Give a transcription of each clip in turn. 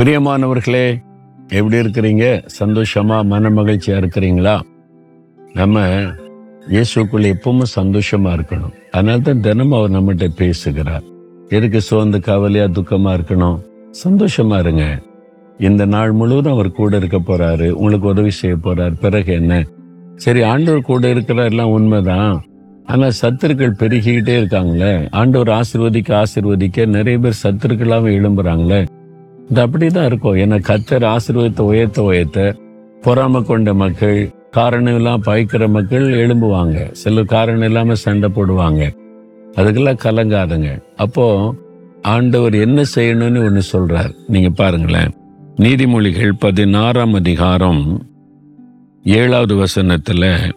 பிரியமானவர்களே எப்படி இருக்கிறீங்க? சந்தோஷமா மன மகிழ்ச்சியா இருக்கிறீங்களா? நம்ம இயேசுக்குள்ள எப்பவும் சந்தோஷமா இருக்கணும். அதனால தான் தினமும் அவர் நம்மகிட்ட பேசுகிறார். எதுக்கு சோர்ந்து கவலையா துக்கமா இருக்கணும்? சந்தோஷமா இருங்க. இந்த நாள் முழுவதும் அவர் கூட இருக்க போறாரு. உங்களுக்கு உதவி செய்ய போறார். பிறகு என்ன? சரி ஆண்டவர் கூட இருக்கிறார் எல்லாம் உண்மைதான். ஆனா சத்துருக்கள் பெருகிக்கிட்டே இருக்காங்களே. ஆண்டவர் ஆசிர்வதிக்க ஆசிர்வதிக்க நிறைய பேர் சத்துருக்களாவே எழும்புறாங்களே. இது அப்படிதான் இருக்கும். ஏன்னா கத்தர் ஆசீர்வத்தை உயர்த்த உயர்த்த பொறாம கொண்ட மக்கள் காரணம் இல்லாம பயக்கிற மக்கள் எழும்புவாங்க. சில காரணம் இல்லாம சண்டை போடுவாங்க. அதுக்கெல்லாம் கலங்காதுங்க. அப்போ ஆண்டவர் என்ன செய்யணும்னு ஒன்று சொல்றார். நீங்க பாருங்களேன். நீதிமொழிகள் பதினாறாம் அதிகாரம் ஏழாவது வசனத்துல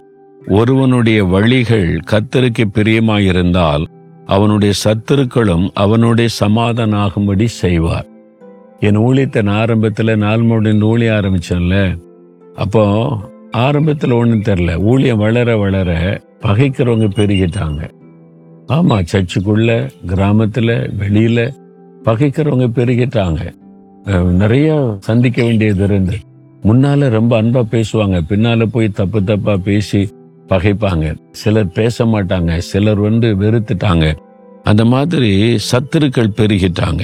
ஒருவனுடைய வழிகள் கத்தருக்கு பிரியமாயிருந்தால் அவனுடைய சத்துருக்களும் அவனுடைய சமாதானாகும்படி செய்வார். என் ஊழியத்தை நான் ஆரம்பத்தில் நாலு மணி ஊழிய ஆரம்பித்தேன்ல அப்போ ஆரம்பத்தில் ஒன்றும் தெரில ஊழியம் வளர வளர பகைக்கிறவங்க பெருகிட்டாங்க. ஆமாம் சர்ச்சுக்குள்ள கிராமத்தில் வெளியில் பகைக்கிறவங்க பெருகிட்டாங்க. நிறைய சந்திக்க வேண்டியது இருந்து. முன்னால் ரொம்ப அன்பாக பேசுவாங்க. பின்னால் போய் தப்பு தப்பாக பேசி பகைப்பாங்க. சிலர் பேச மாட்டாங்க. சிலர் வந்து வெறுத்துட்டாங்க. அந்த மாதிரி சத்துருக்கள் பெருகிட்டாங்க.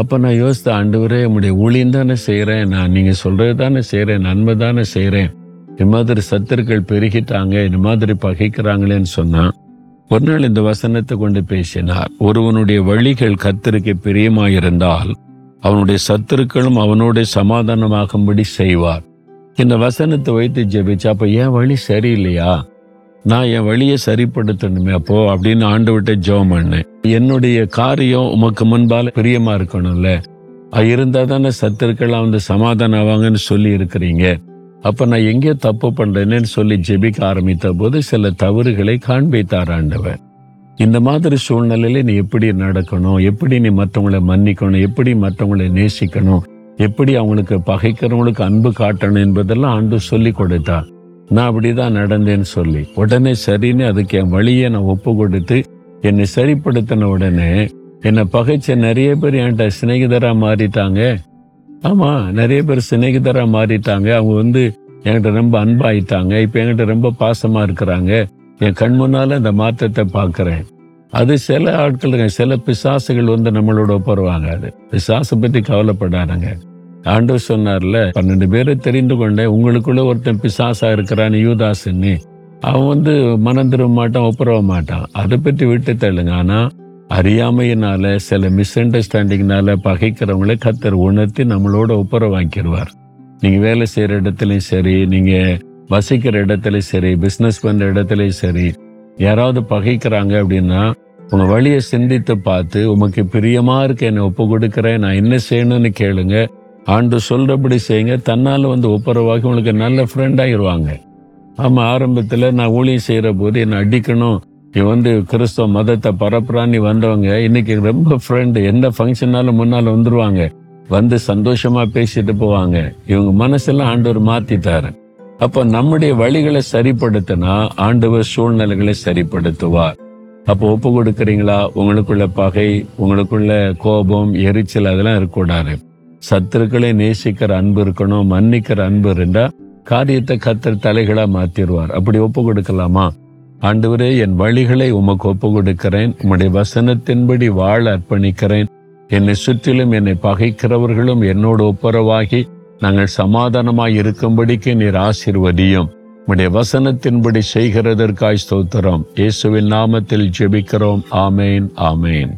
அப்போ நான் யோசித்த ஆண்டவரே உங்களுடைய ஊழியம் தானே செய்கிறேன் நான் நீங்கள் சொல்கிறது தானே செய்கிறேன் நன்மை தானே செய்கிறேன் இந்த மாதிரி சத்துருக்கள் பெருகிட்டாங்க. இந்த மாதிரி பகைக்கிறாங்களேன்னு சொன்னான் ஒரு நாள் இந்த வசனத்தை கொண்டு பேசினார். ஒருவனுடைய வழிகள் கத்தருக்கு பிரியமாயிருந்தால் அவனுடைய சத்துருக்களும் அவனோட சமாதானமாகும்படி செய்வார். இந்த வசனத்தை வைத்து ஜெபிச்சா அப்போ ஏன் வழி சரியில்லையா? நான் என் வழியை சரிப்படுத்தணுமே அப்போ அப்படின்னு ஆண்டு விட்டு ஜெபம் பண்ணேன். என்னுடைய காரியம் உமக்கு முன்பால பிரியமா இருக்கணும்ல. இருந்தால் இருந்தா தானே சத்துருக்கெல்லாம் வந்து சமாதானம் ஆவாங்கன்னு சொல்லி இருக்கிறீங்க. அப்போ நான் எங்கேயோ தப்பு பண்றேன்னு சொல்லி ஜெபிக்க ஆரம்பித்த போது சில தவறுகளை காண்பித்தார் ஆண்டவர். இந்த மாதிரி சூழ்நிலையில நீ எப்படி நடக்கணும்? எப்படி நீ மற்றவங்களை மன்னிக்கணும்? எப்படி மற்றவங்களை நேசிக்கணும்? எப்படி அவங்களுக்கு பகைக்கிறவங்களுக்கு அன்பு காட்டணும் என்பதெல்லாம் ஆண்டு சொல்லி கொடுத்தார். நான் அப்படி தான் நடந்தேன்னு சொல்லி. உடனே சரின்னு அதுக்கு என் வழியை நான் ஒப்பு கொடுத்து என்னை சரிப்படுத்தின உடனே என்னை பகைச்ச நிறைய பேர் என்கிட்ட சிநேகிதராக மாறிட்டாங்க. ஆமாம் நிறைய பேர் சிநேகிதராக மாறிட்டாங்க. அவங்க வந்து என்கிட்ட ரொம்ப அன்பாயிட்டாங்க. இப்போ என்கிட்ட ரொம்ப பாசமாக இருக்கிறாங்க. என் கண் முன்னால அந்த மாற்றத்தை பார்க்குறேன். அது சில ஆட்களுங்க சில பிசாசுகள் வந்து நம்மளோட ஒப்புருவாங்க அது. பிசாசை பற்றி கவலைப்படாதுங்க. ஆண்டவர் சொன்னார்ல பன்னெண்டு பேரை தெரிந்து கொண்டேன் உங்களுக்குள்ள ஒருத்தன் பிசாசா இருக்கிறான் யூதாசுன்னு. அவன் வந்து மனம் திரும்ப மாட்டான் ஒப்புரவ மாட்டான். அதை பற்றி விட்டு தள்ளுங்க. ஆனா அறியாமையினால சில மிஸ் அண்டர்ஸ்டாண்டிங்னால பகைக்கிறவங்களை கத்தர் உணர்த்தி நம்மளோட ஒப்புரவாக்கிடுவார். நீங்க வேலை செய்யற இடத்துலயும் சரி நீங்க வசிக்கிற இடத்துலயும் சரி பிசினஸ் பண்ற இடத்துலயும் சரி யாராவது பகைக்கிறாங்க அப்படின்னா உங்க வழியை சிந்தித்து பார்த்து உமக்கு பிரியமா இருக்க என்னை ஒப்பு கொடுக்கிறேன் நான் என்ன செய்யணும்னு கேளுங்க. ஆண்டு சொல்கிறபடி செய்யுங்க. தன்னால் வந்து ஒப்புரவாகி உங்களுக்கு நல்ல ஃப்ரெண்ட் ஆமாம் ஆரம்பத்தில் நான் ஊழியம் செய்கிற போது என்னை அடிக்கணும். இவன் வந்து கிறிஸ்தவ மதத்தை பரப்புறான்னு வந்தவங்க இன்னைக்கு ரொம்ப ஃப்ரெண்டு எந்த ஃபங்க்ஷனாலும் முன்னால் வந்துடுவாங்க வந்து சந்தோஷமாக பேசிட்டு போவாங்க. இவங்க மனசெல்லாம் ஆண்டவர் மாத்திட்டாரு. அப்போ நம்முடைய வழிகளை சரிப்படுத்தினா ஆண்டவர் சூழ்நிலைகளை சரிப்படுத்துவார். அப்போ ஒப்பு கொடுக்குறீங்களா? உங்களுக்குள்ள பகை உங்களுக்குள்ள கோபம் எரிச்சல் அதெல்லாம் இருக்கக்கூடாது. சத்துருக்களை நேசிக்கிற அன்பு இருக்கணும் மன்னிக்கிற அன்பு இருந்தா காரியத்தை கத்தர் தலைகளா மாத்திடுவார் அப்படி ஒப்பு கொடுக்கலாமா? ஆண்டவரே என் வழிகளை உமக்கு ஒப்பு கொடுக்கிறேன். உம்முடைய வசனத்தின்படி வாழ அர்ப்பணிக்கிறேன். என்னை சுற்றிலும் என்னை பகைக்கிறவர்களும் என்னோடு ஒப்புரவாகி நாங்கள் சமாதானமாய் இருக்கும்படிக்கு நீர் ஆசிர்வதியும். உம்முடைய வசனத்தின்படி செய்கிறதற்காய் ஸ்தோத்திரம். இயேசுவின் நாமத்தில் ஜெபிக்கிறோம். ஆமேன் ஆமேன்.